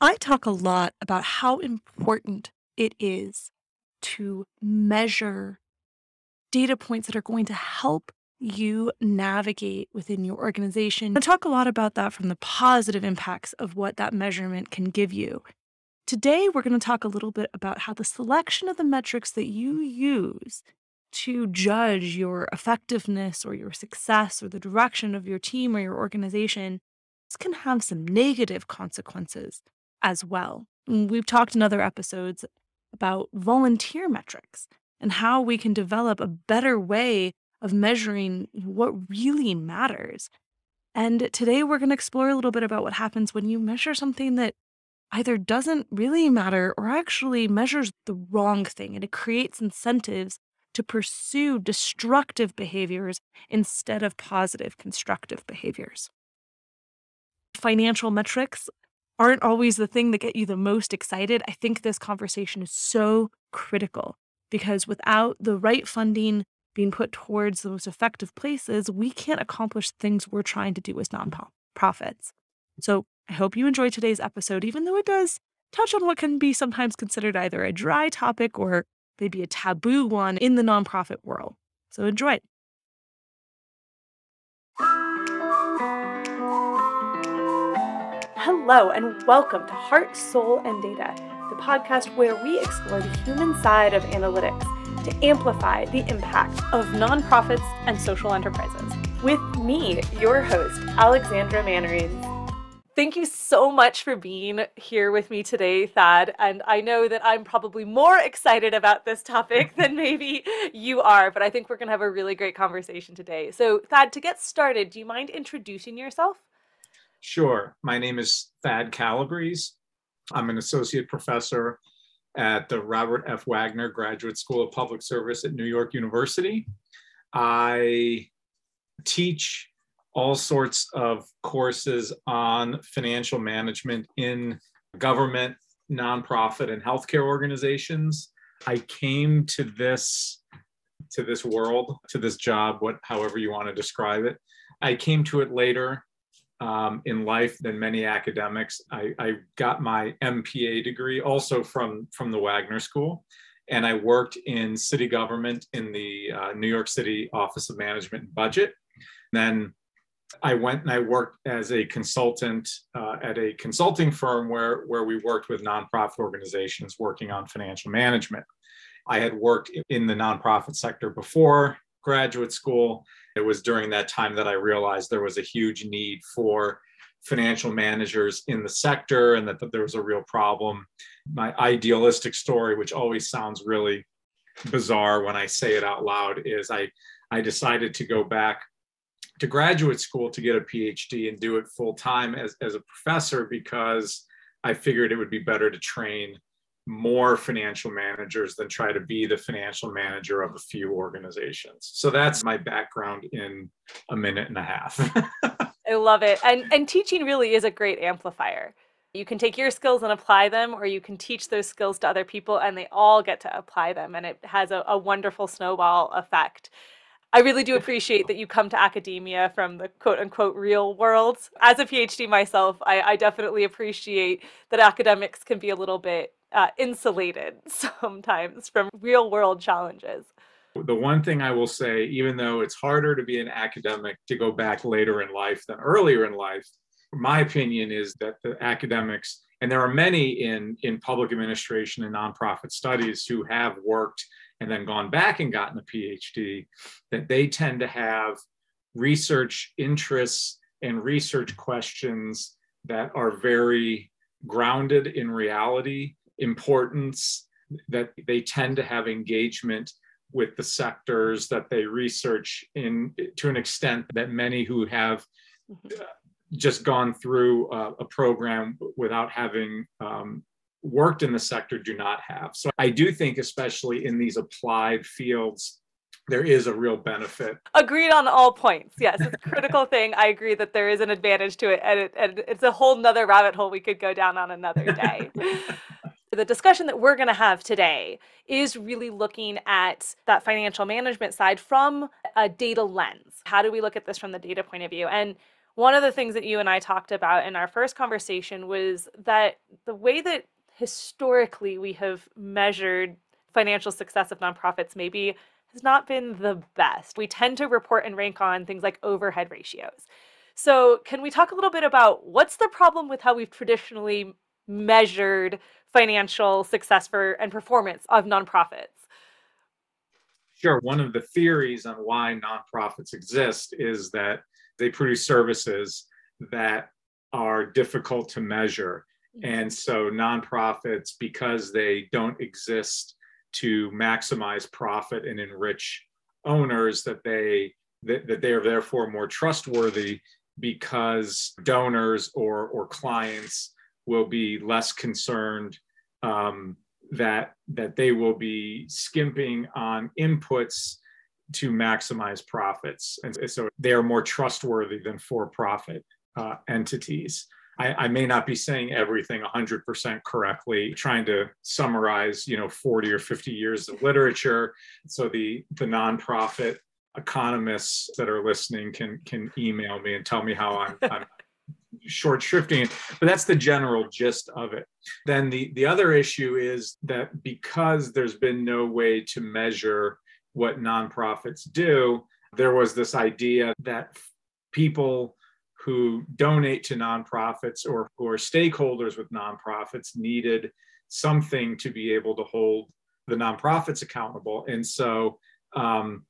I talk a lot about how important it is to measure data points that are going to help you navigate within your organization. I talk a lot about that from the positive impacts of what that measurement can give you. Today, we're going to talk a little bit about how the selection of the metrics that you use to judge your effectiveness or your success or the direction of your team or your organization can have some negative consequences as well. Mm, we've talked in other episodes about volunteer metrics and how we can develop a better way of measuring what really matters. And today we're going to explore a little bit about what happens when you measure something that either doesn't really matter or actually measures the wrong thing and it creates incentives to pursue destructive behaviors instead of positive constructive behaviors. Financial metrics aren't always the thing that get you the most excited, I think this conversation is so critical because without the right funding being put towards the most effective places, we can't accomplish things we're trying to do as nonprofits. So I hope you enjoyed today's episode, even though it does touch on what can be sometimes considered either a dry topic or maybe a taboo one in the nonprofit world. So enjoy. Hello, and welcome to Heart, Soul, and Data, the podcast where we explore the human side of analytics to amplify the impact of nonprofits and social enterprises. With me, your host, Alexandra Mannerings. Thank you so much for being here with me today, Thad. And I know that I'm probably more excited about this topic than maybe you are, but I think we're going to have a really great conversation today. So, Thad, to get started, do you mind introducing yourself? Sure. My name is Thad Calabrese. I'm an associate professor at the Robert F. Wagner Graduate School of Public Service at New York University. I teach all sorts of courses on financial management in government, nonprofit, and healthcare organizations. I came to this to this world, to this job, what however you want to describe it. I came to it later um, in life than many academics. I, I, got my MPA degree also from, from the Wagner School, and I worked in city government in the uh, New York City Office of Management and Budget. then I went and I worked as a consultant uh, at a consulting firm where, where we worked with nonprofit organizations working on financial management. I had worked in the nonprofit sector before graduate school it was during that time that I realized there was a huge need for financial managers in the sector and that, that there was a real problem. My idealistic story, which always sounds really bizarre when I say it out loud, is I, I decided to go back to graduate school to get a PhD and do it full time as, as a professor because I figured it would be better to train more financial managers than try to be the financial manager of a few organizations. So that's my background in a minute and a half. I love it. And and teaching really is a great amplifier. You can take your skills and apply them, or you can teach those skills to other people and they all get to apply them. And it has a, a wonderful snowball effect. I really do appreciate that you come to academia from the quote unquote real world. As a PhD myself, I, I definitely appreciate that academics can be a little bit uh, insulated sometimes from real world challenges. The one thing I will say, even though it's harder to be an academic to go back later in life than earlier in life, my opinion is that the academics, and there are many in, in public administration and nonprofit studies who have worked and then gone back and gotten a PhD, that they tend to have research interests and research questions that are very grounded in reality importance, that they tend to have engagement with the sectors that they research in to an extent that many who have mm-hmm. just gone through a, a program without having um, worked in the sector do not have. So I do think, especially in these applied fields, there is a real benefit. Agreed on all points. Yes, it's a critical thing. I agree that there is an advantage to it, and, it, and it's a whole nother rabbit hole we could go down on another day. the discussion that we're going to have today is really looking at that financial management side from a data lens. How do we look at this from the data point of view? And one of the things that you and I talked about in our first conversation was that the way that historically we have measured financial success of nonprofits maybe has not been the best. We tend to report and rank on things like overhead ratios. So, can we talk a little bit about what's the problem with how we've traditionally measured financial success for and performance of nonprofits? Sure. One of the theories on why nonprofits exist is that they produce services that are difficult to measure. Mm-hmm. And so, nonprofits, because they don't exist to maximize profit and enrich owners, that they that, that they are therefore more trustworthy because donors or or clients will be less concerned um, that that they will be skimping on inputs to maximize profits. And so they are more trustworthy than for-profit uh, entities. I, I, may not be saying everything 100% correctly trying to summarize you know 40 or 50 years of literature. So the the nonprofit economists that are listening can can email me and tell me how I'm, I'm short shrifting but that's the general gist of it. Then the the other issue is that because there's been no way to measure what nonprofits do there was this idea that people who donate to nonprofits or who are stakeholders with nonprofits needed something to be able to hold the nonprofits accountable. And so um,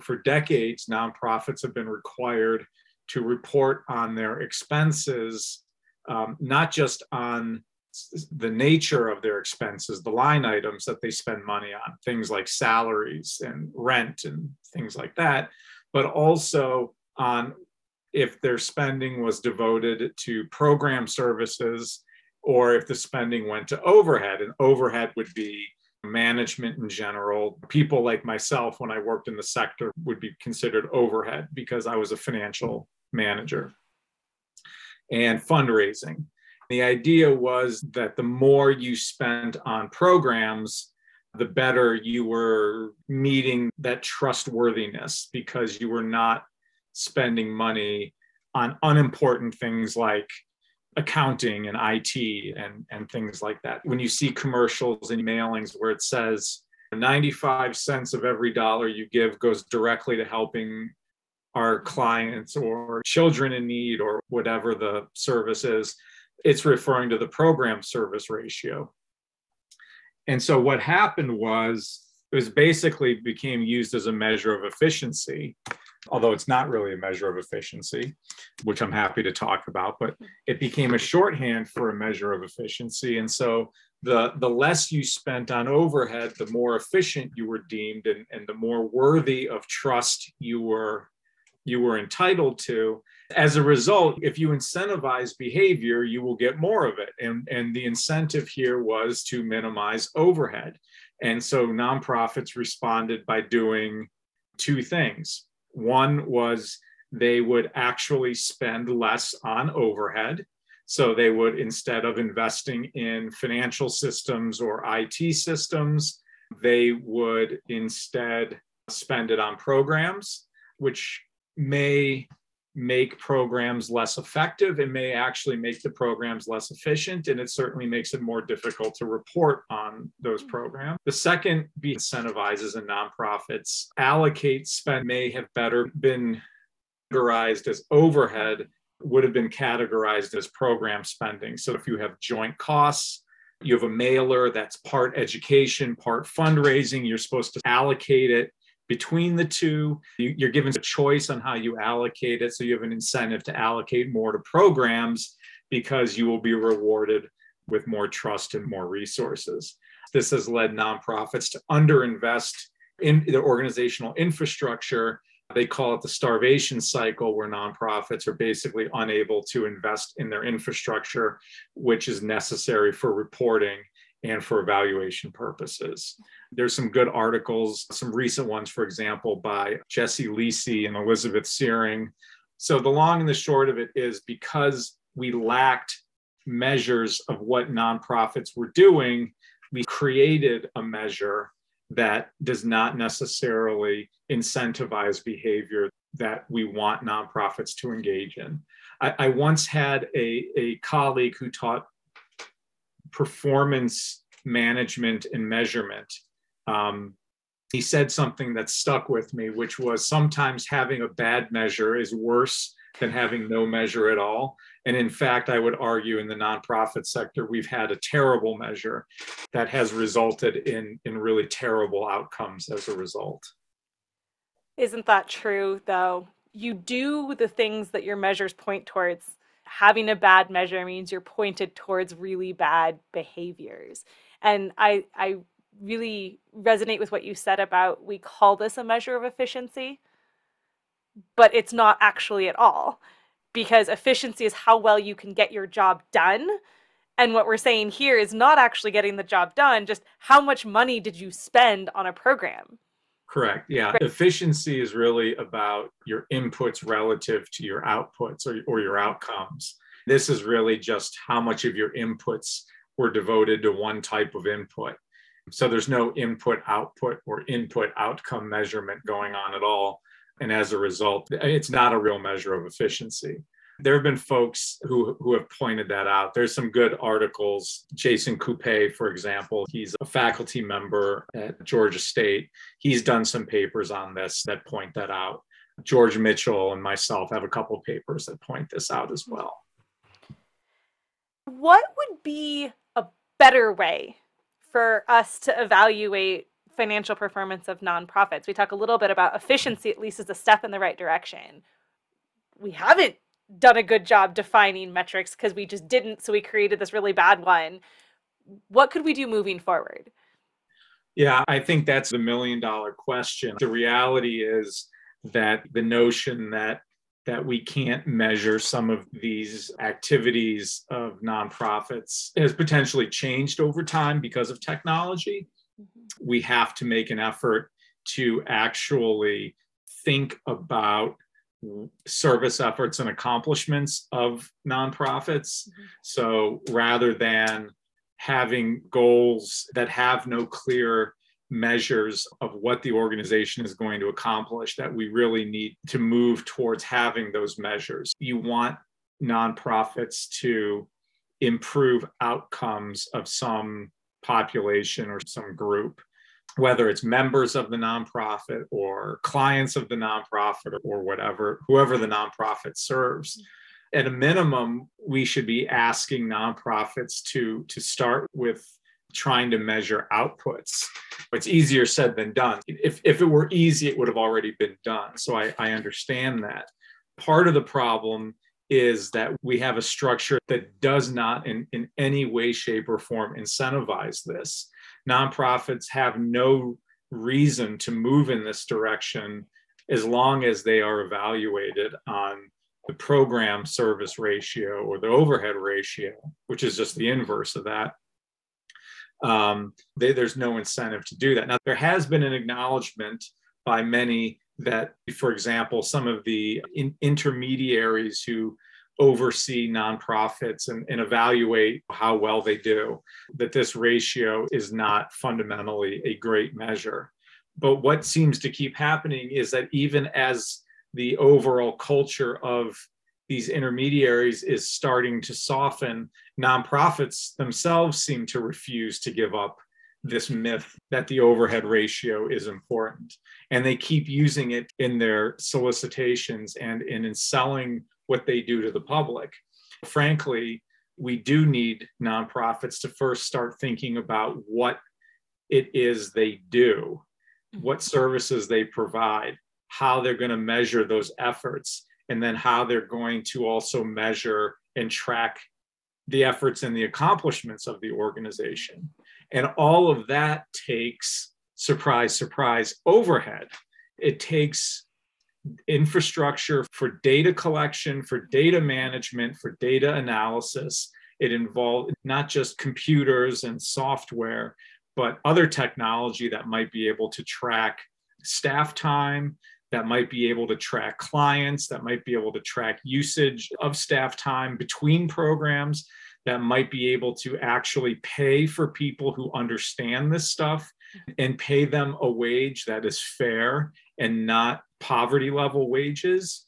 for decades, nonprofits have been required to report on their expenses, um, not just on the nature of their expenses, the line items that they spend money on, things like salaries and rent and things like that, but also on if their spending was devoted to program services or if the spending went to overhead. And overhead would be management in general. People like myself, when I worked in the sector, would be considered overhead because I was a financial manager. And fundraising. The idea was that the more you spent on programs, the better you were meeting that trustworthiness because you were not spending money on unimportant things like accounting and IT and, and things like that. When you see commercials and mailings where it says 95 cents of every dollar you give goes directly to helping our clients or children in need or whatever the service is, it's referring to the program service ratio. And so what happened was it was basically became used as a measure of efficiency although it's not really a measure of efficiency, which I'm happy to talk about, but it became a shorthand for a measure of efficiency. And so the, the less you spent on overhead, the more efficient you were deemed and, and the more worthy of trust you were you were entitled to. As a result, if you incentivize behavior, you will get more of it. And, and the incentive here was to minimize overhead. And so nonprofits responded by doing two things. One was they would actually spend less on overhead. So they would, instead of investing in financial systems or IT systems, they would instead spend it on programs, which may make programs less effective. It may actually make the programs less efficient, and it certainly makes it more difficult to report on those mm-hmm. programs. The second be incentivizes and nonprofits allocate spend may have better been categorized as overhead would have been categorized as program spending. So if you have joint costs, you have a mailer that's part education, part fundraising, you're supposed to allocate it between the two. You, are given a choice on how you allocate it. So you have an incentive to allocate more to programs because you will be rewarded with more trust and more resources. This has led nonprofits to underinvest in the organizational infrastructure. They call it the starvation cycle, where nonprofits are basically unable to invest in their infrastructure, which is necessary for reporting and for evaluation purposes. There's some good articles, some recent ones, for example, by Jesse Lecy and Elizabeth Searing. So the long and the short of it is because we lacked measures of what nonprofits were doing, we created a measure that does not necessarily incentivize behavior. that we want nonprofits to engage in. I, I once had a, a colleague who taught performance management and measurement. Um, he said something that stuck with me, which was sometimes having a bad measure is worse than having no measure at all. And in fact, I would argue in the nonprofit sector, we've had a terrible measure that has resulted in, in really terrible outcomes as a result. Isn't that true, though? You do the things that your measures point towards. Having a bad measure means you're pointed towards really bad behaviors. And I, I really resonate with what you said about we call this a measure of efficiency, but it's not actually at all because efficiency is how well you can get your job done. And what we're saying here is not actually getting the job done, just how much money did you spend on a program? Correct. Yeah. Right. Efficiency is really about your inputs relative to your outputs or, or your outcomes. This is really just how much of your inputs were devoted to one type of input. So there's no input output or input outcome measurement going on at all. And as a result, it's not a real measure of efficiency. There have been folks who, who have pointed that out. There's some good articles. Jason Coupet, for example, he's a faculty member at Georgia State. He's done some papers on this that point that out. George Mitchell and myself have a couple of papers that point this out as well. What would be a better way for us to evaluate financial performance of nonprofits. We talk a little bit about efficiency, at least as a step in the right direction. We haven't done a good job defining metrics because we just didn't. So we created this really bad one. What could we do moving forward? Yeah, I think that's the million dollar question. The reality is that the notion that that we can't measure some of these activities of nonprofits has potentially changed over time because of technology. Mm-hmm. We have to make an effort to actually think about service efforts and accomplishments of nonprofits. Mm-hmm. So rather than having goals that have no clear measures of what the organization is going to accomplish that we really need to move towards having those measures. You want nonprofits to improve outcomes of some population or some group, whether it's members of the nonprofit or clients of the nonprofit or whatever, whoever the nonprofit serves. Mm-hmm. At a minimum, we should be asking nonprofits to, to start with trying to measure outputs. It's easier said than done. If, if it were easy, it would have already been done. So I, I understand that. Part of the problem is that we have a structure that does not, in, in any way, shape, or form, incentivize this. Nonprofits have no reason to move in this direction as long as they are evaluated on the program service ratio or the overhead ratio, which is just the inverse of that um, they, there's no incentive to do that. Now, there has been an acknowledgement by many that, for example, some of the in, intermediaries who oversee nonprofits and, and, evaluate how well they do, that this ratio is not fundamentally a great measure. But what seems to keep happening is that even as the overall culture of these intermediaries is starting to soften. Nonprofits themselves seem to refuse to give up this myth that the overhead ratio is important. And they keep using it in their solicitations and, and in selling what they do to the public. Frankly, we do need nonprofits to first start thinking about what it is they do, what mm-hmm. services they provide, how they're going to measure those efforts and then how they're going to also measure and track the efforts and the accomplishments of the organization. And all of that takes, surprise, surprise, overhead. It takes infrastructure for data collection, for data management, for data analysis. It involved not just computers and software, but other technology that might be able to track staff time, that might be able to track clients, that might be able to track usage of staff time between programs, that might be able to actually pay for people who understand this stuff and pay them a wage that is fair and not poverty level wages.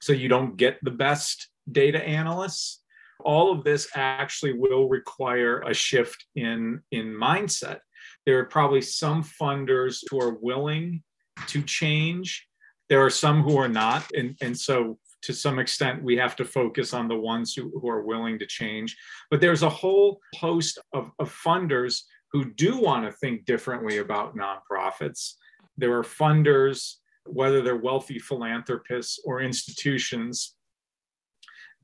So you don't get the best data analysts. All of this actually will require a shift in, in mindset. There are probably some funders who are willing to change. There are some who are not. And, and so to some extent, we have to focus on the ones who, who are willing to change. But there's a whole host of, of funders who do want to think differently about nonprofits. There are funders, whether they're wealthy philanthropists or institutions,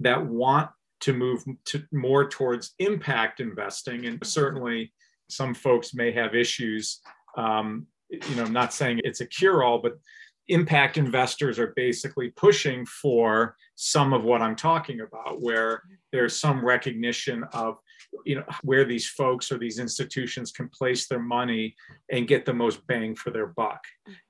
that want to move to more towards impact investing. And certainly, some folks may have issues. Um, you know, I'm not saying it's a cure-all, but impact investors are basically pushing for some of what I'm talking about, where there's some recognition of you know where these folks or these institutions can place their money and get the most bang for their buck.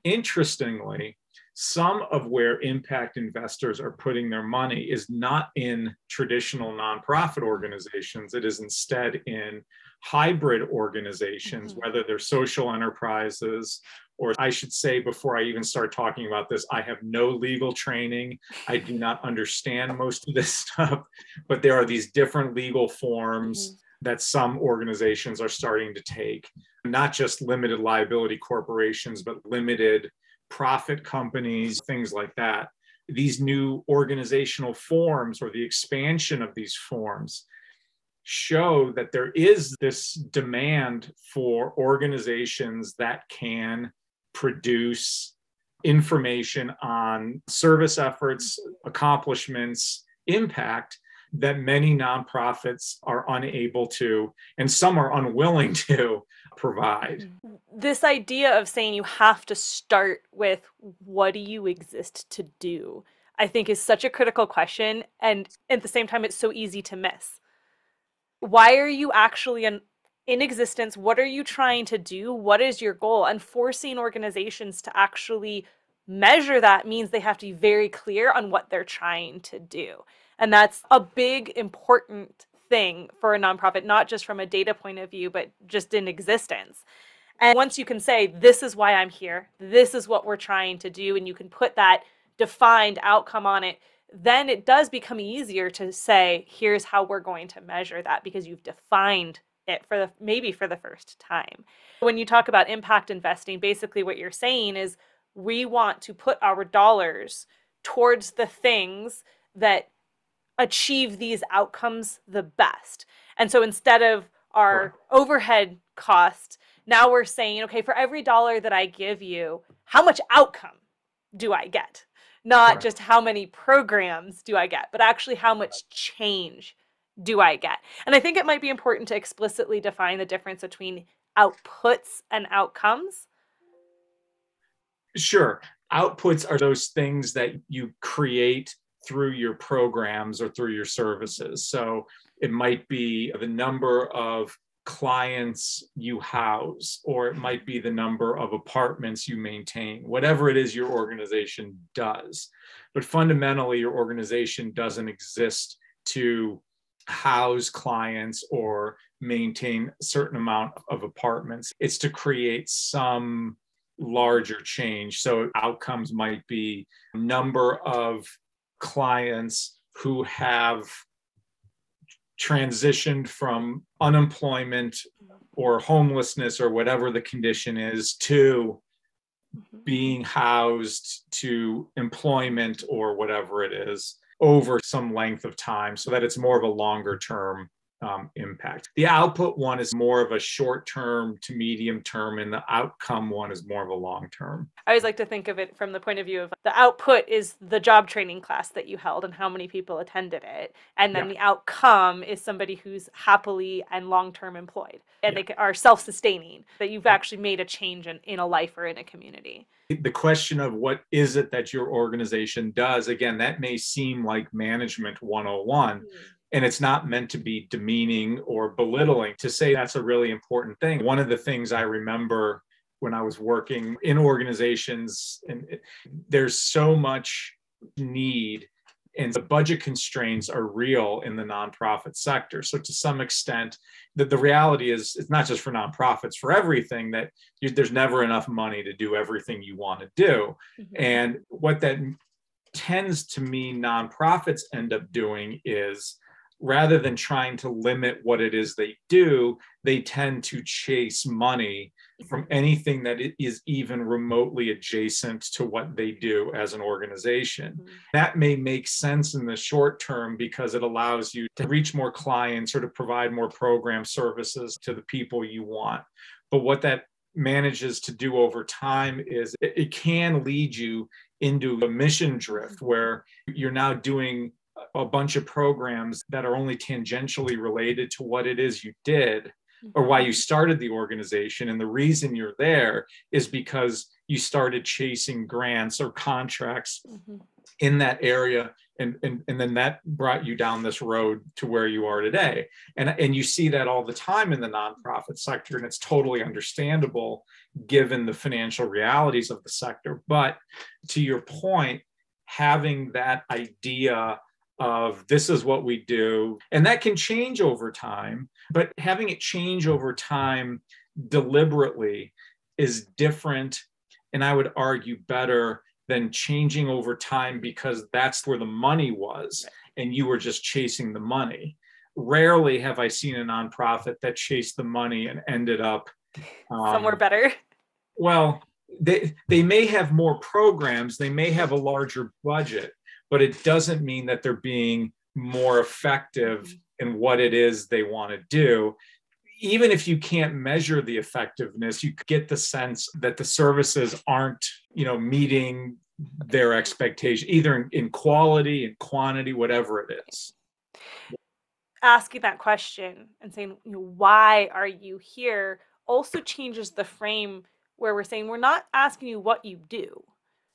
Interestingly, some of where impact investors are putting their money is not in traditional nonprofit organizations. It is instead in hybrid organizations, mm-hmm. whether they're social enterprises or I should say before I even start talking about this, I have no legal training. I do not understand most of this stuff, but there are these different legal forms mm-hmm. that some organizations are starting to take, not just limited liability corporations, but limited profit companies, things like that. These new organizational forms or the expansion of these forms show that there is this demand for organizations that can produce information on service efforts, accomplishments, impact that many nonprofits are unable to, and some are unwilling to provide. This idea of saying you have to start with what do you exist to do, I think is such a critical question. And at the same time, it's so easy to miss. Why are you actually an in existence what are you trying to do? What is your goal? And forcing organizations to actually measure that means they have to be very clear on what they're trying to do. And that's a big important thing for a nonprofit not just from a data point of view but just in existence. And once you can say this is why i'm here. This is what we're trying to do and you can put that defined outcome on it then it does become easier to say here's how we're going to measure that because you've defined it for the maybe for the first time. When you talk about impact investing, basically what you're saying is we want to put our dollars towards the things that achieve these outcomes the best. And so instead of our overhead cost, now we're saying, okay, for every dollar that I give you, how much outcome do I get? Not just how many programs do I get, but actually how much change do I get? And I think it might be important to explicitly define the difference between outputs and outcomes. Sure. Outputs are those things that you create through your programs or through your services. So it might be the number of clients you house, or it might be the number of apartments you maintain, whatever it is your organization does. But fundamentally, your organization doesn't exist to house clients or maintain a certain amount of apartments. It's to create some larger change. So outcomes might be number of clients who have transitioned from unemployment or homelessness or whatever the condition is to mm-hmm. being housed to employment or whatever it is over some length of time so that it's more of a longer term um, impact. The output one is more of a short term to medium term, and the outcome one is more of a long term. I always like to think of it from the point of view of the output is the job training class that you held and how many people attended it. And then yeah. the outcome is somebody who's happily and long term employed and yeah. they are self sustaining, that you've actually made a change in, in a life or in a community the question of what is it that your organization does again that may seem like management 101 mm-hmm. And it's not meant to be demeaning or belittling to say that's a really important thing one of the things i remember when i was working in organizations and there's so much need and the budget constraints are real in the nonprofit sector. So to some extent, the, the reality is it's not just for nonprofits, for everything that you, there's never enough money to do everything you want to do. Mhm. And what that tends to mean nonprofits end up doing is rather than trying to limit what it is they do, they tend to chase money from anything that is even remotely adjacent to what they do as an organization. Mhm. That may make sense in the short term because it allows you to reach more clients or to provide more program services to the people you want. But what that manages to do over time is it, it can lead you into a mission drift where you're now doing a bunch of programs that are only tangentially related to what it is you did or why you started the organization. And the reason you're there is because you started chasing grants or contracts Mhm. in that area. And, and, and then that brought you down this road to where you are today. And, and you see that all the time in the nonprofit sector, and it's totally understandable given the financial realities of the sector. But to your point, having that idea of this is what we do, and that can change over time, but having it change over time deliberately is different. And I would argue better than changing over time because that's where the money was and you were just chasing the money. Rarely have I seen a nonprofit that chased the money and ended up um, Somewhere better. well, they they may have more programs, they may have a larger budget, but it doesn't mean that they're being more effective mm-hmm. in what it is they want to do. Even if you can't measure the effectiveness, you get the sense that the services aren't, you know, meeting their expectation, either in, in quality and quantity, whatever it is. asking that question and saying, you know, why are you here also changes the frame where we're saying we're not asking you what you do.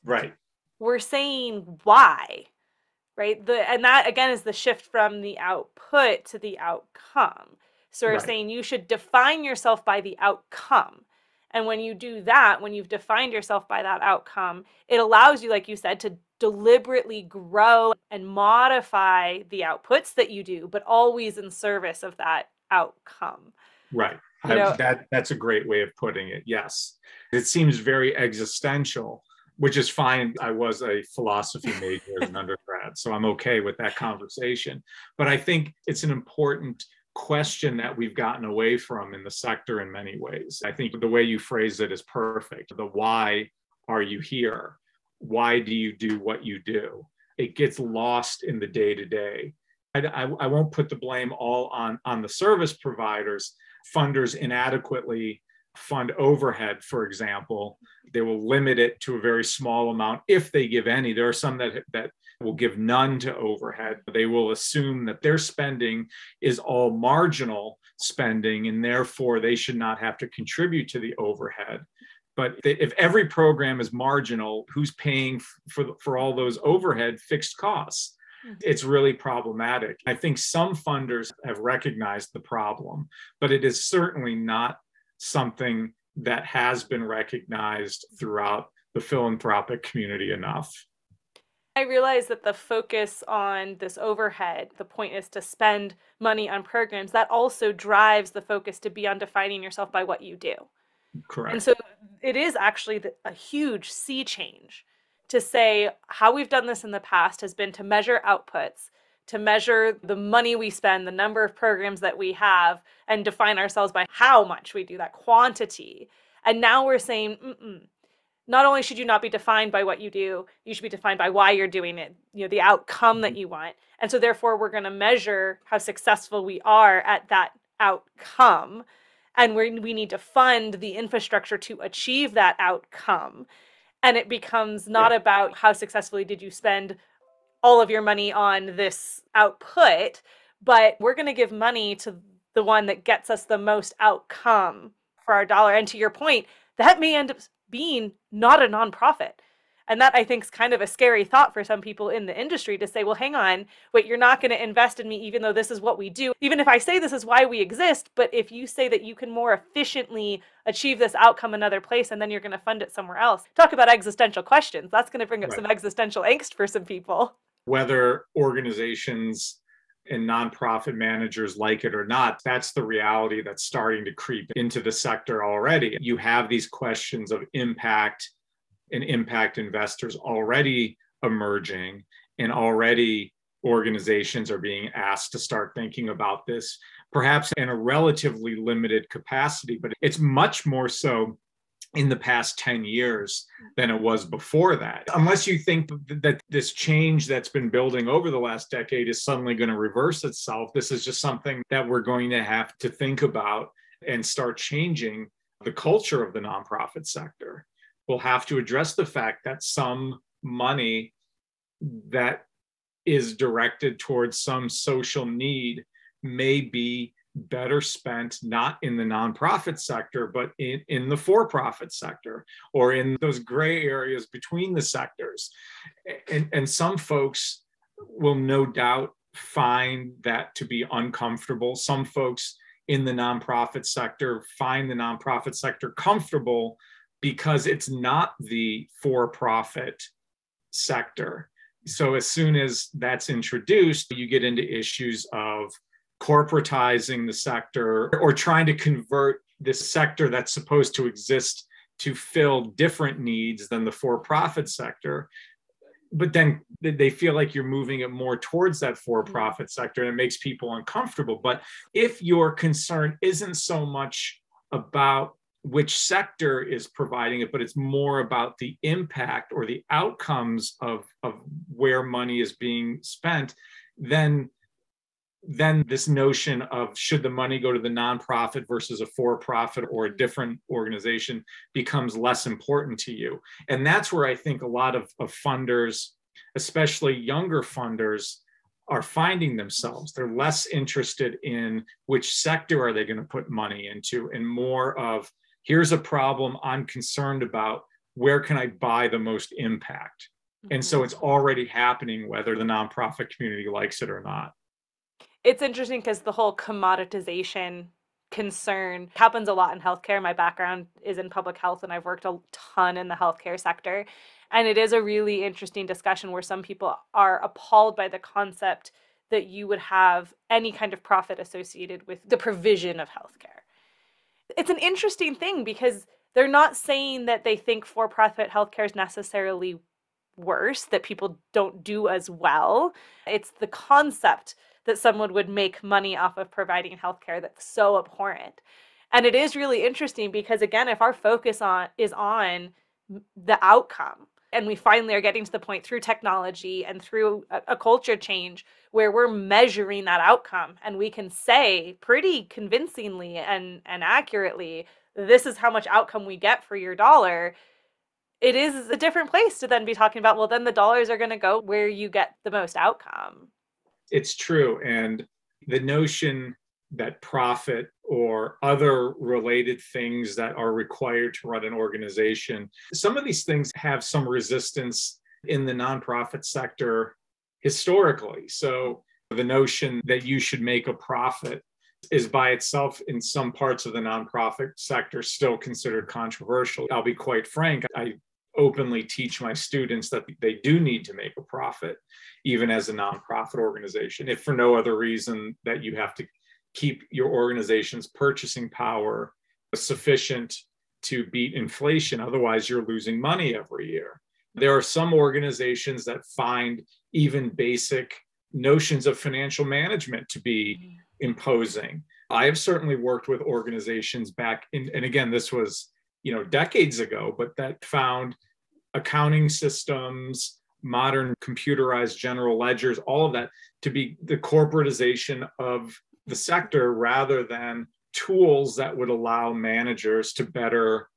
Right. We're saying why. Right? The and that again is the shift from the output to the outcome. So we're Right. saying you should define yourself by the outcome. And when you do that, when you've defined yourself by that outcome, it allows you, like you said, to deliberately grow and modify the outputs that you do, but always in service of that outcome. Right. You know- that that's a great way of putting it. Yes. It seems very existential, which is fine. I was a philosophy major as an undergrad, so I'm okay with that conversation. But I think it's an important question that we've gotten away from in the sector in many ways. I think the way you phrase it is perfect. The why are you here? Why do you do what you do? It gets lost in the day to day. I, I won't put the blame all on, on the service providers. Funders inadequately fund overhead, for example. They will limit it to a very small amount if they give any. There are some that, that will give none to overhead. They will assume that their spending is all marginal spending and therefore they should not have to contribute to the overhead. But if every program is marginal, who's paying for, for all those overhead fixed costs? Mm-hmm. It's really problematic. I think some funders have recognized the problem, but it is certainly not something that has been recognized throughout the philanthropic community enough. I realize that the focus on this overhead, the point is to spend money on programs, that also drives the focus to be on defining yourself by what you do. Correct. And so it is actually the, a huge sea change to say how we've done this in the past has been to measure outputs, to measure the money we spend, the number of programs that we have, and define ourselves by how much we do that quantity. And now we're saying, Mm-mm. not only should you not be defined by what you do, you should be defined by why you're doing it, you know, the outcome that mm-hmm. you want. And so therefore we're going to measure how successful we are at that outcome and we we need to fund the infrastructure to achieve that outcome and it becomes not about how successfully did you spend all of your money on this output but we're going to give money to the one that gets us the most outcome for our dollar and to your point that may end up being not a nonprofit and that I think is kind of a scary thought for some people in the industry to say, well, hang on, wait, you're not going to invest in me even though this is what we do. Even if I say this is why we exist, but if you say that you can more efficiently achieve this outcome another place and then you're going to fund it somewhere else. Talk about existential questions. That's going to bring up Right. some existential angst for some people. Whether organizations and nonprofit managers like it or not, that's the reality that's starting to creep into the sector already. You have these questions of impact and impact investors already emerging, and already organizations are being asked to start thinking about this, perhaps in a relatively limited capacity, but it's much more so in the past 10 years than it was before that. Unless you think that this change that's been building over the last decade is suddenly going to reverse itself, this is just something that we're going to have to think about and start changing the culture of the nonprofit sector. We'll have to address the fact that some money that is directed towards some social need may be better spent not in the nonprofit sector, but in, in the for profit sector or in those gray areas between the sectors. And, and some folks will no doubt find that to be uncomfortable. Some folks in the nonprofit sector find the nonprofit sector comfortable because it's not the for profit sector. So, as soon as that's introduced, you get into issues of corporatizing the sector or trying to convert this sector that's supposed to exist to fill different needs than the for profit sector. But then they feel like you're moving it more towards that for profit mm-hmm. sector and it makes people uncomfortable. But if your concern isn't so much about which sector is providing it, but it's more about the impact or the outcomes of, of where money is being spent, then then this notion of should the money go to the nonprofit versus a for profit or a different organization becomes less important to you. And that's where I think a lot of, of funders, especially younger funders, are finding themselves. They're less interested in which sector are they going to put money into and more of here's a problem I'm concerned about. Where can I buy the most impact? And so mm-hmm. it's already happening whether the nonprofit community likes it or not it's interesting because the whole commoditization concern happens a lot in healthcare. My background is in public health and I've worked a ton in the healthcare sector. And it is a really interesting discussion where some people are appalled by the concept that you would have any kind of profit associated with the provision of healthcare. It's an interesting thing because they're not saying that they think for profit healthcare is necessarily worse, that people don't do as well. It's the concept that someone would make money off of providing healthcare that's so abhorrent. And it is really interesting because again, if our focus on is on the outcome and we finally are getting to the point through technology and through a, a, culture change where we're measuring that outcome and we can say pretty convincingly and and accurately this is how much outcome we get for your dollar it is a different place to then be talking about well then the dollars are going to go where you get the most outcome it's true. And the notion that profit or other related things that are required to run an organization, some of these things have some resistance in the nonprofit sector historically. So the notion that you should make a profit is by itself in some parts of the nonprofit sector still considered controversial. I'll be quite frank, I openly teach my students that they do need to make a profit, even as a nonprofit organization, if for no other reason that you have to keep your organization's purchasing power sufficient to beat inflation. Otherwise, you're losing money every year. There are some organizations that find even basic notions of financial management to be mm-hmm. imposing. I have certainly worked with organizations back in, and again, this was you know decades ago but that found accounting systems, modern computerized general ledgers, all of that to be the corporatization of the sector rather than tools that would allow managers to better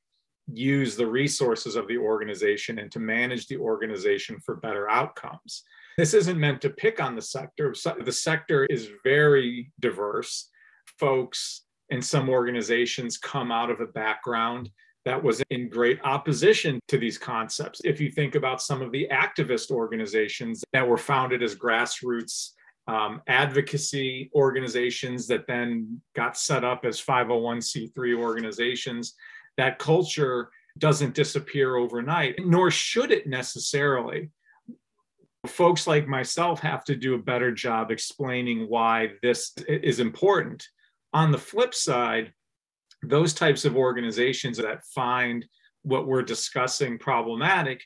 use the resources of the organization and to manage the organization for better outcomes. This isn't meant to pick on the sector. The sector is very diverse. Folks in some organizations come out of a background that was in great opposition to these concepts. If you think about some of the activist organizations that were founded as grassroots um, advocacy organizations that then got set up as 501c3 organizations, that culture doesn't disappear overnight, nor should it necessarily. folks like myself have to do a better job explaining why this is important. On the flip side, those types of organizations that find what we're discussing problematic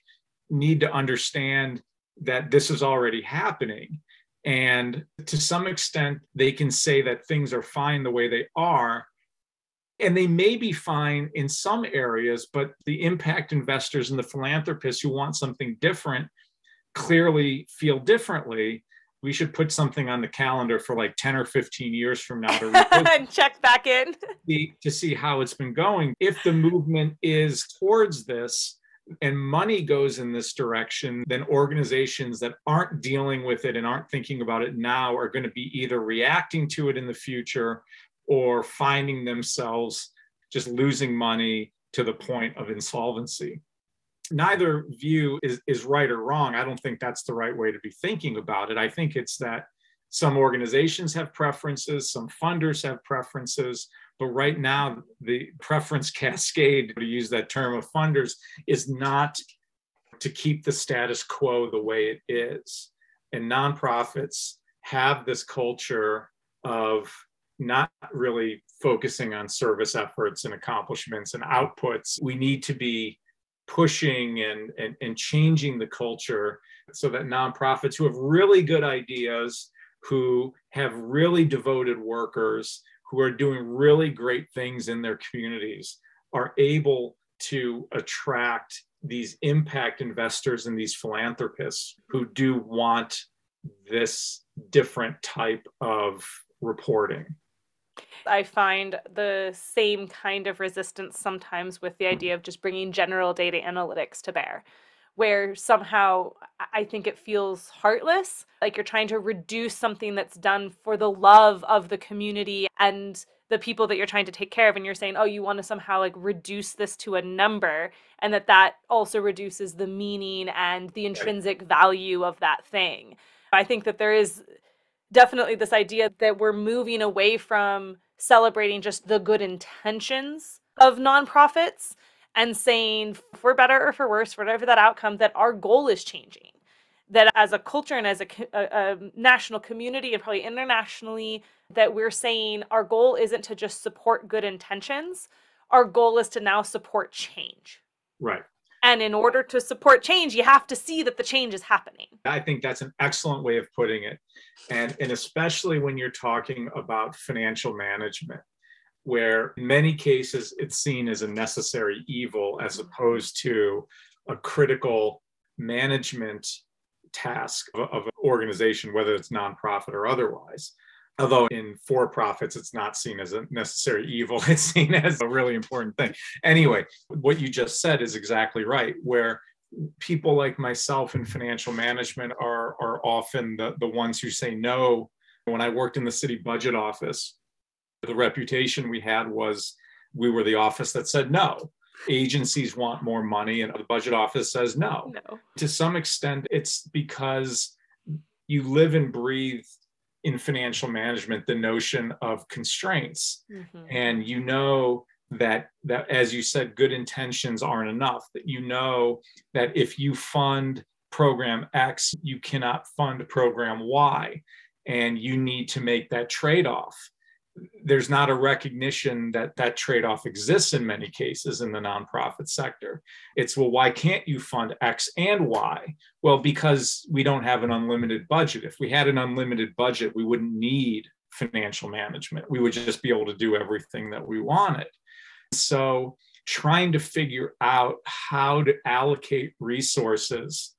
need to understand that this is already happening. And to some extent, they can say that things are fine the way they are. And they may be fine in some areas, but the impact investors and the philanthropists who want something different clearly feel differently, we should put something on the calendar for like 10 or 15 years from now to and check back in to see how it's been going. If the movement is towards this and money goes in this direction, then organizations that aren't dealing with it and aren't thinking about it now are going to be either reacting to it in the future or finding themselves just losing money to the point of insolvency neither view is, is right or wrong. I don't think that's the right way to be thinking about it. I think it's that some organizations have preferences, some funders have preferences, but right now the preference cascade, to use that term of funders, is not to keep the status quo the way it is. And nonprofits have this culture of not really focusing on service efforts and accomplishments and outputs. We need to be pushing and, and, and changing the culture so that nonprofits who have really good ideas, who have really devoted workers, who are doing really great things in their communities, are able to attract these impact investors and these philanthropists who do want this different type of reporting. I find the same kind of resistance sometimes with the mm-hmm. idea of just bringing general data analytics to bear, where somehow I think it feels heartless, like you're trying to reduce something that's done for the love of the community and the people that you're trying to take care of and you're saying oh you want to somehow like reduce this to a number and that that also reduces the meaning and the intrinsic value of that thing. I think that there is definitely this idea that we're moving away from celebrating just the good intentions of nonprofits and saying for better or for worse whatever that outcome that our goal is changing. That as a culture and as a, a, a, national community and probably internationally that we're saying our goal isn't to just support good intentions. Our goal is to now support change. Right and in order to support change, you have to see that the change is happening. I think that's an excellent way of putting it. And, and especially when you're talking about financial management, where in many cases it's seen as a necessary evil as mm-hmm. opposed to a critical management task of, of an organization, whether it's nonprofit or otherwise although in for profits it's not seen as a necessary evil. It's seen as a really important thing. Anyway what you just said is exactly right where people like myself in financial management are are often the, the ones who say no. When i worked in the city budget office the reputation we had was we were the office that said no. Agencies want more money and the budget office says no, no. to some extent it's because you live and breathe in financial management the notion of constraints. Mm-hmm. and you know that that as you said good intentions aren't enough that you know that if you fund program x you cannot fund program y. And you need to make that trade-off there's not a recognition that that trade-off exists in many cases in the nonprofit sector. It's well why can't you fund x and y? Well because we don't have an unlimited budget. If we had an unlimited budget we wouldn't need financial management. We would just be able to do everything that we wanted. So trying to figure out how to allocate resources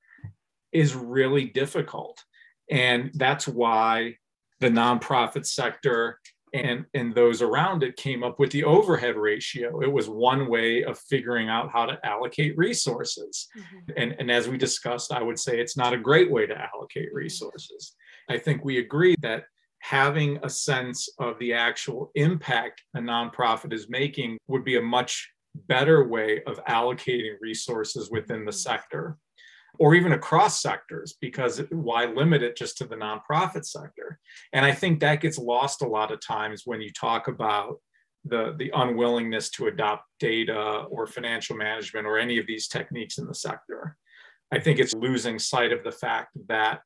is really difficult. And that's why the nonprofit sector and and those around it came up with the overhead ratio it was one way of figuring out how to allocate resources mm-hmm. and and as we discussed i would say it's not a great way to allocate mm-hmm. resources i think we agree that having a sense of the actual impact a nonprofit is making would be a much better way of allocating resources within the mm-hmm. sector or even across sectors because why limit it just to the nonprofit sector and i think that gets lost a lot of times when you talk about the, the unwillingness to adopt data or financial management or any of these techniques in the sector I think it's losing sight of the fact that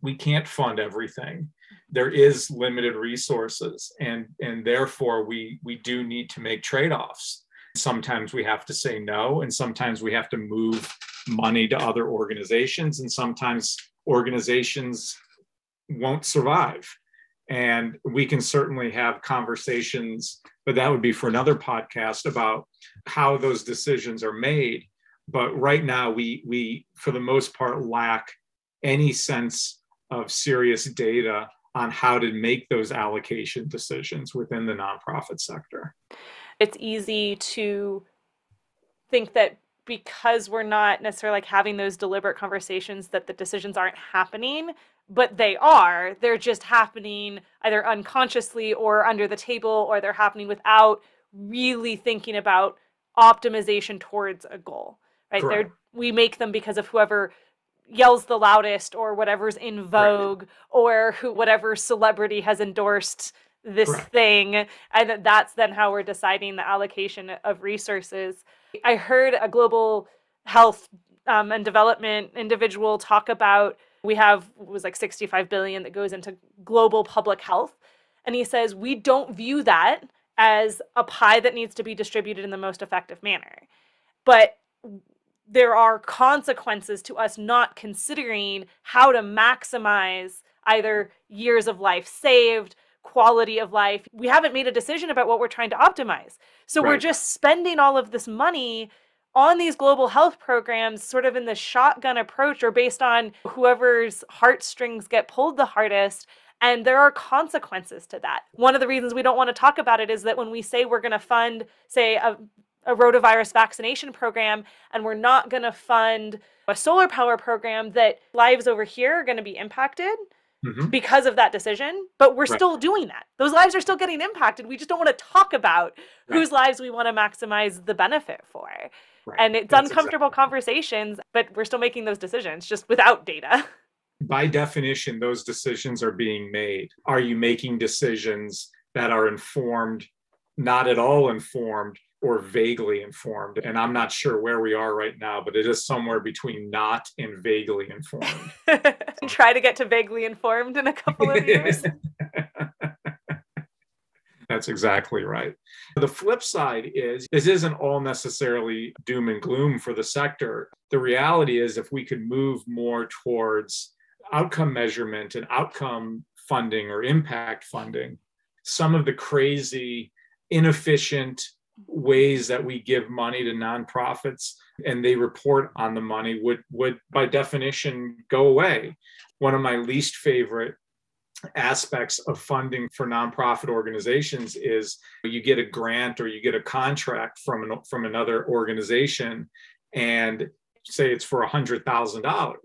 we can't fund everything. There is limited resources, and and therefore we we do need to make trade-offs. Sometimes we have to say no, and sometimes we have to move money to other organizations, and sometimes organizations won't survive. And we can certainly have conversations, but that would be for another podcast about how those decisions are made. But right now, we we for the most part lack any sense of serious data on how to make those allocation decisions within the nonprofit sector. It's easy to think that because we're not necessarily like having those deliberate conversations that the decisions aren't happening but they are they're just happening either unconsciously or under the table or they're happening without really thinking about optimization towards a goal right there we make them because of whoever yells the loudest or whatever's in vogue right. or who whatever celebrity has endorsed this Correct. thing and that's then how we're deciding the allocation of resources i heard a global health um, and development individual talk about we have was like 65 billion that goes into global public health. And he says we don't view that as a pie that needs to be distributed in the most effective manner. But there are consequences to us not considering how to maximize either years of life saved, quality of life. We haven't made a decision about what we're trying to optimize. So right. we're just spending all of this money on these global health programs, sort of in the shotgun approach or based on whoever's heartstrings get pulled the hardest. And there are consequences to that. One of the reasons we don't want to talk about it is that when we say we're going to fund, say, a a rotavirus vaccination program and we're not going to fund a solar power program that lives over here are going to be impacted mm-hmm. because of that decision but we're right. still doing that those lives are still getting impacted we just don't want to talk about right. whose lives we want to maximize the benefit for right. and it's That's uncomfortable exactly. conversations but we're still making those decisions just without data by definition those decisions are being made are you making decisions that are informed not at all informed or vaguely informed. And I'm not sure where we are right now, but it is somewhere between not and vaguely informed. Try to get to vaguely informed in a couple of years. That's exactly right. The flip side is this isn't all necessarily doom and gloom for the sector. The reality is, if we could move more towards outcome measurement and outcome funding or impact funding, some of the crazy, inefficient, ways that we give money to nonprofits and they report on the money would would by definition go away. One of my least favorite aspects of funding for nonprofit organizations is you get a grant or you get a contract from an, from another organization and say it's for $100,000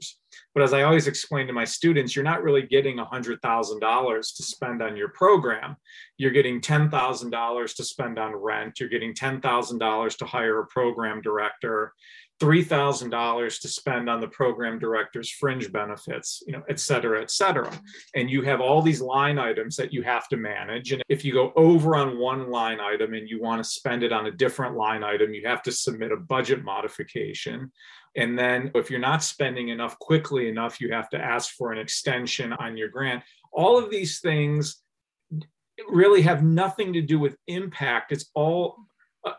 but as I always explain to my students, you're not really getting $100,000 to spend on your program. You're getting $10,000 to spend on rent. You're getting $10,000 to hire a program director, $3,000 to spend on the program director's fringe benefits, you know, et cetera, et cetera. And you have all these line items that you have to manage. And if you go over on one line item and you want to spend it on a different line item, you have to submit a budget modification. And then if you're not spending enough quickly enough, you have to ask for an extension on your grant. All of these things really have nothing to do with impact. It's all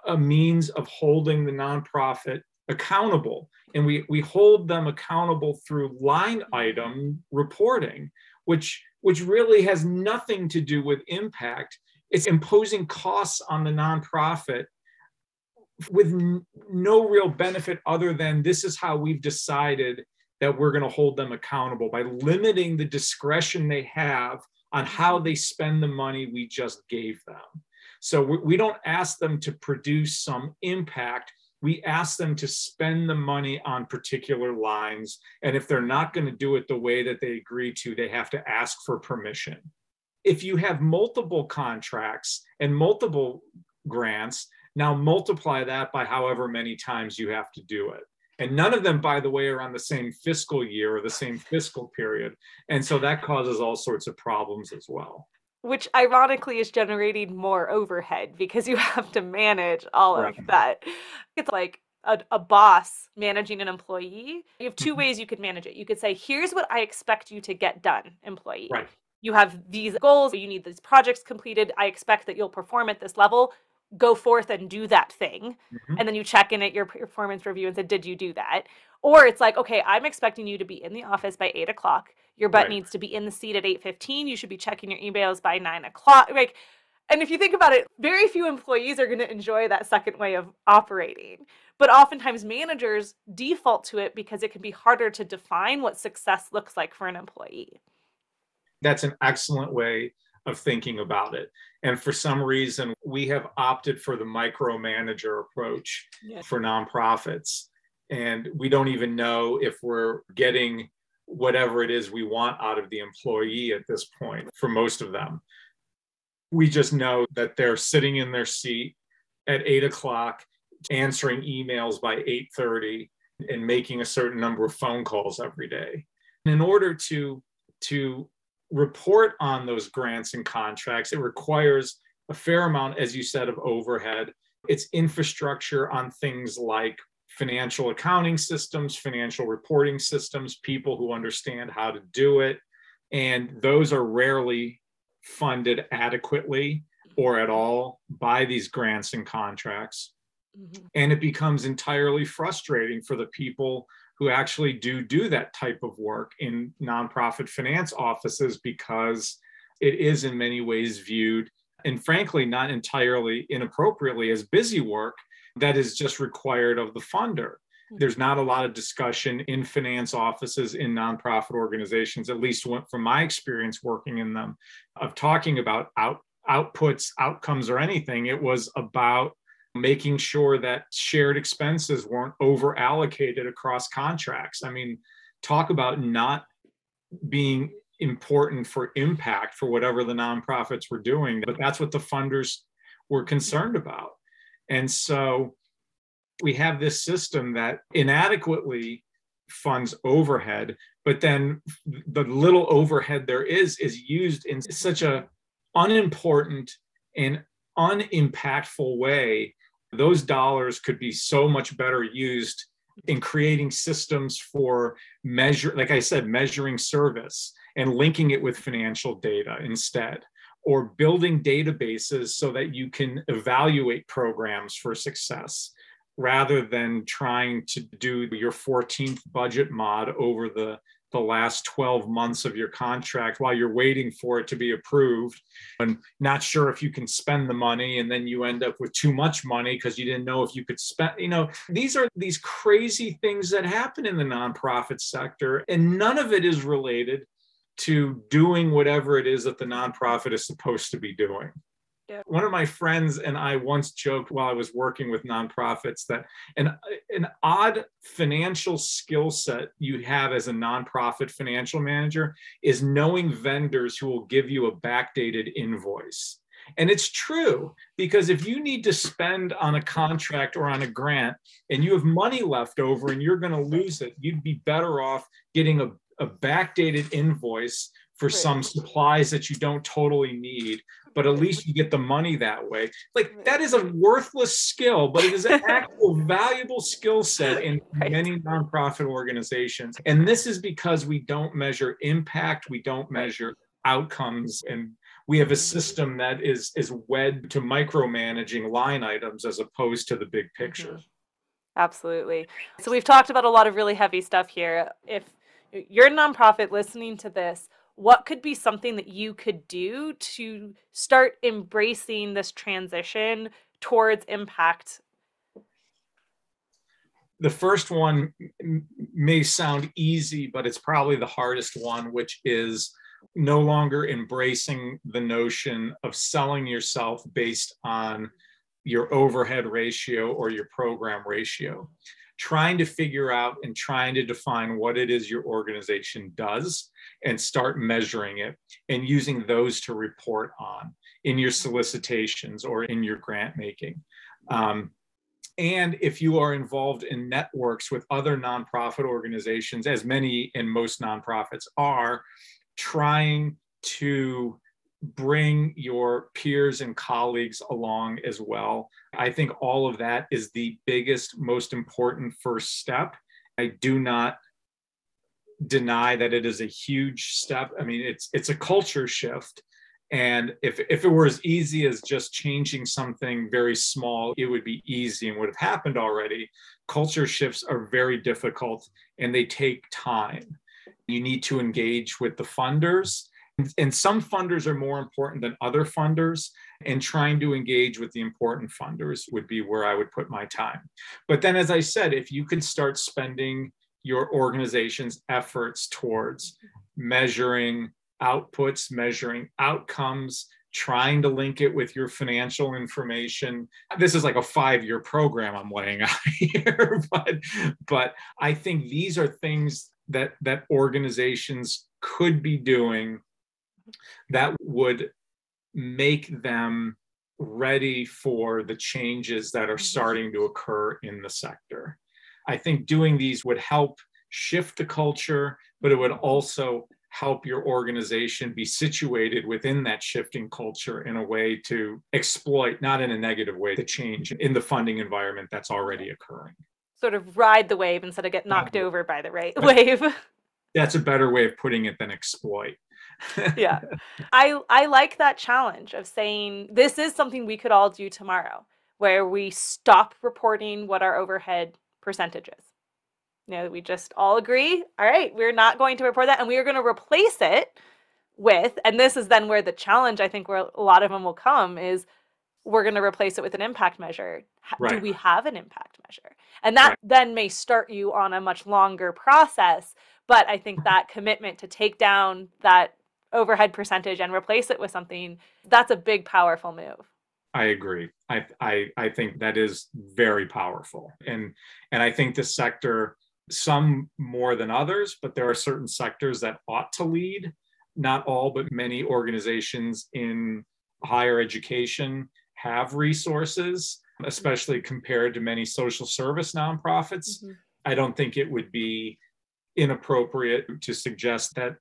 a, means of holding the nonprofit accountable. And we, we hold them accountable through line item reporting, which, which really has nothing to do with impact. It's imposing costs on the nonprofit with no real benefit other than this is how we've decided that we're going to hold them accountable by limiting the discretion they have on how they spend the money we just gave them. So we don't ask them to produce some impact. We ask them to spend the money on particular lines. And if they're not going to do it the way that they agree to, they have to ask for permission. If you have multiple contracts and multiple grants, now multiply that by however many times you have to do it. And none of them, by the way, are on the same fiscal year or the same fiscal period. And so that causes all sorts of problems as well. Which ironically is generating more overhead because you have to manage all right. of that. It's like a, a, boss managing an employee, you have 2 Mhm. ways you could manage it. You could say, here's what I expect you to get done, employee. Right. You have these goals, you need these projects completed. I expect that you'll perform at this level. Go forth and do that thing. Mhm. And then you check in at your performance review and say, did you do that? Or it's like, okay, I'm expecting you to be in the office by eight o'clock. Your butt Right. needs to be in the seat at 8:15. You should be checking your emails by nine o'clock. Like, and if you think about it, very few employees are going to enjoy that second way of operating. But oftentimes managers default to it because it can be harder to define what success looks like for an employee. That's an excellent way of thinking about it. And for some reason, we have opted for the micromanager approach Yeah. for nonprofits. And we don't even know if we're getting whatever it is we want out of the employee at this point for most of them. We just know that they're sitting in their seat at eight o'clock, answering emails by 8:30 and making a certain number of phone calls every day. And in order to, to report on those grants and contracts, it requires a fair amount, as you said, of overhead. It's infrastructure on things like financial accounting systems, financial reporting systems, people who understand how to do it. And those are rarely funded adequately or at all by these grants and contracts. Mhm. And it becomes entirely frustrating for the people who actually do do that type of work in nonprofit finance offices because it is in many ways viewed and frankly not entirely inappropriately as busy work that is just required of the funder. Hmm. There's not a lot of discussion in finance offices in nonprofit organizations at least from my experience working in them of talking about out, outputs outcomes or anything. It was about making sure that shared expenses weren't over allocated across contracts. I mean, talk about not being important for impact for whatever the nonprofits were doing, but that's what the funders were concerned about. And so we have this system that inadequately funds overhead, but then the little overhead there is is used in such a unimportant and unimpactful way those dollars could be so much better used in creating systems for measure like i said measuring service and linking it with financial data instead or building databases so that you can evaluate programs for success rather than trying to do your 14th budget mod over the the last 12 months of your contract while you're waiting for it to be approved and not sure if you can spend the money and then you end up with too much money because you didn't know if you could spend you know these are these crazy things that happen in the nonprofit sector and none of it is related to doing whatever it is that the nonprofit is supposed to be doing. One of my friends and I once joked while I was working with nonprofits that an, an odd financial skill set you have as a nonprofit financial manager is knowing vendors who will give you a backdated invoice. And it's true because if you need to spend on a contract or on a grant and you have money left over and you're going to lose it, you'd be better off getting a, a backdated invoice for some supplies that you don't totally need but at least you get the money that way. Like that is a worthless skill, but it is an actual valuable skill set in Right. many nonprofit organizations. And this is because we don't measure impact, we don't measure outcomes, and we have a mm-hmm. system that is is wed to micromanaging line items as opposed to the big mm-hmm. picture. Absolutely. So we've talked about a lot of really heavy stuff here. If you're a nonprofit listening to this, what could be something that you could do to start embracing this transition towards impact? The first one may sound easy, but it's probably the hardest one, which is no longer embracing the notion of selling yourself based on your overhead ratio or your program ratio. Trying to figure out and trying to define what it is your organization does and start measuring it and using those to report on in your solicitations or in your grant making. Um, and if you are involved in networks with other nonprofit organizations, as many and most nonprofits are, trying to bring your peers and colleagues along as well. I think all of that is the biggest, most important first step. I do not deny that it is a huge step. I mean, it's it's a culture shift. And if, if it were as easy as just changing something very small, it would be easy and would have happened already. Culture shifts are very difficult and they take time. You need to engage with the funders and some funders are more important than other funders and trying to engage with the important funders would be where i would put my time. But then as i said if you could start spending your organization's efforts towards measuring outputs measuring outcomes trying to link it with your financial information this is like a five year program i'm laying out here but but i think these are things that that organizations could be doing that would make them ready for the changes that are mm-hmm. starting to occur in the sector. I think doing these would help shift the culture, but it would also help your organization be situated within that shifting culture in a way to exploit, not in a negative way, the change in the funding environment that's already occurring. Sort of ride the wave instead of get knocked over by the right wave. That's a better way of putting it than exploit yeah. I I like that challenge of saying this is something we could all do tomorrow where we stop reporting what our overhead percentage is. You know, we just all agree, all right, we're not going to report that and we are going to replace it with and this is then where the challenge I think where a lot of them will come is we're going to replace it with an impact measure. Right. Do we have an impact measure? And that right. then may start you on a much longer process. But I think that commitment to take down that overhead percentage and replace it with something, that's a big, powerful move. I agree. I, I I think that is very powerful, and and I think the sector, some more than others, but there are certain sectors that ought to lead. Not all, but many organizations in higher education have resources, especially compared to many social service nonprofits. Mm-hmm. I don't think it would be inappropriate to suggest that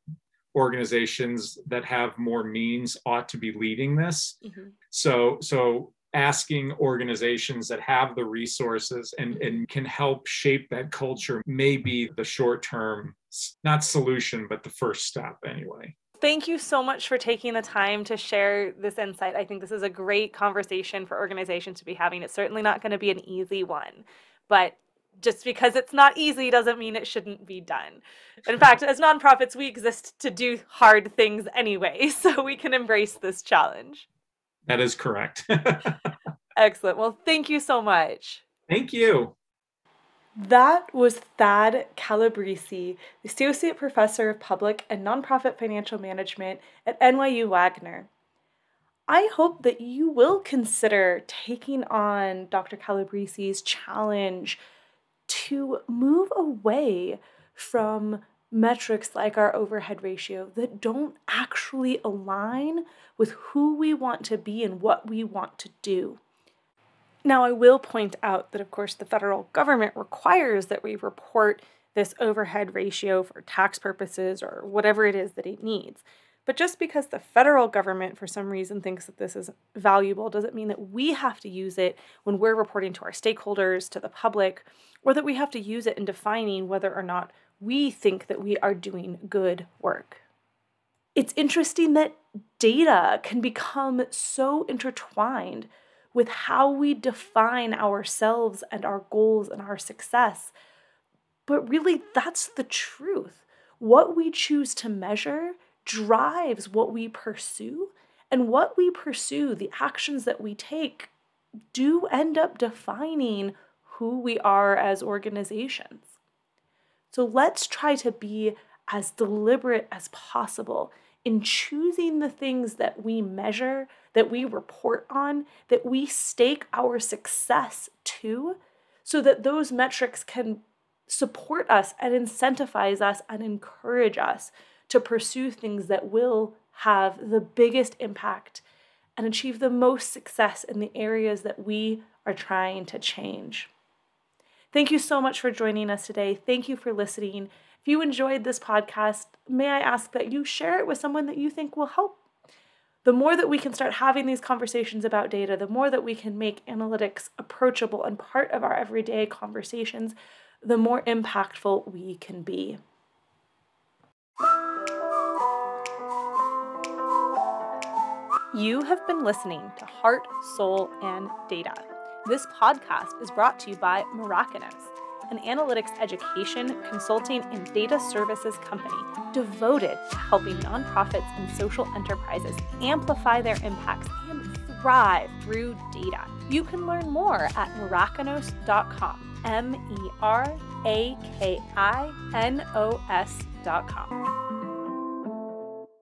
organizations that have more means ought to be leading this. Mm-hmm. So, so asking organizations that have the resources and, and can help shape that culture may be the short term, not solution, but the first step anyway. Thank you so much for taking the time to share this insight. I think this is a great conversation for organizations to be having. It's certainly not going to be an easy one, but just because it's not easy doesn't mean it shouldn't be done. In fact, as nonprofits, we exist to do hard things anyway, so we can embrace this challenge. That is correct. Excellent. Well, thank you so much. Thank you. That was Thad Calabrese, Associate Professor of Public and Nonprofit Financial Management at NYU Wagner. I hope that you will consider taking on Dr. Calabrese's challenge to move away from metrics like our overhead ratio that don't actually align with who we want to be and what we want to do. Now, I will point out that, of course, the federal government requires that we report this overhead ratio for tax purposes or whatever it is that it needs. But just because the federal government, for some reason, thinks that this is valuable doesn't mean that we have to use it when we're reporting to our stakeholders, to the public, or that we have to use it in defining whether or not we think that we are doing good work. It's interesting that data can become so intertwined with how we define ourselves and our goals and our success. But really, that's the truth. What we choose to measure drives what we pursue, and what we pursue, the actions that we take, do end up defining who we are as organizations. So let's try to be as deliberate as possible in choosing the things that we measure, that we report on, that we stake our success to, so that those metrics can support us and incentivize us and encourage us to pursue things that will have the biggest impact and achieve the most success in the areas that we are trying to change. Thank you so much for joining us today. Thank you for listening. If you enjoyed this podcast, may I ask that you share it with someone that you think will help the more that we can start having these conversations about data, the more that we can make analytics approachable and part of our everyday conversations, the more impactful we can be. You have been listening to Heart, Soul, and Data. This podcast is brought to you by Merakinos, an analytics education, consulting, and data services company devoted to helping nonprofits and social enterprises amplify their impacts and thrive through data. You can learn more at merakinos.com. M E R A K I N O S.com.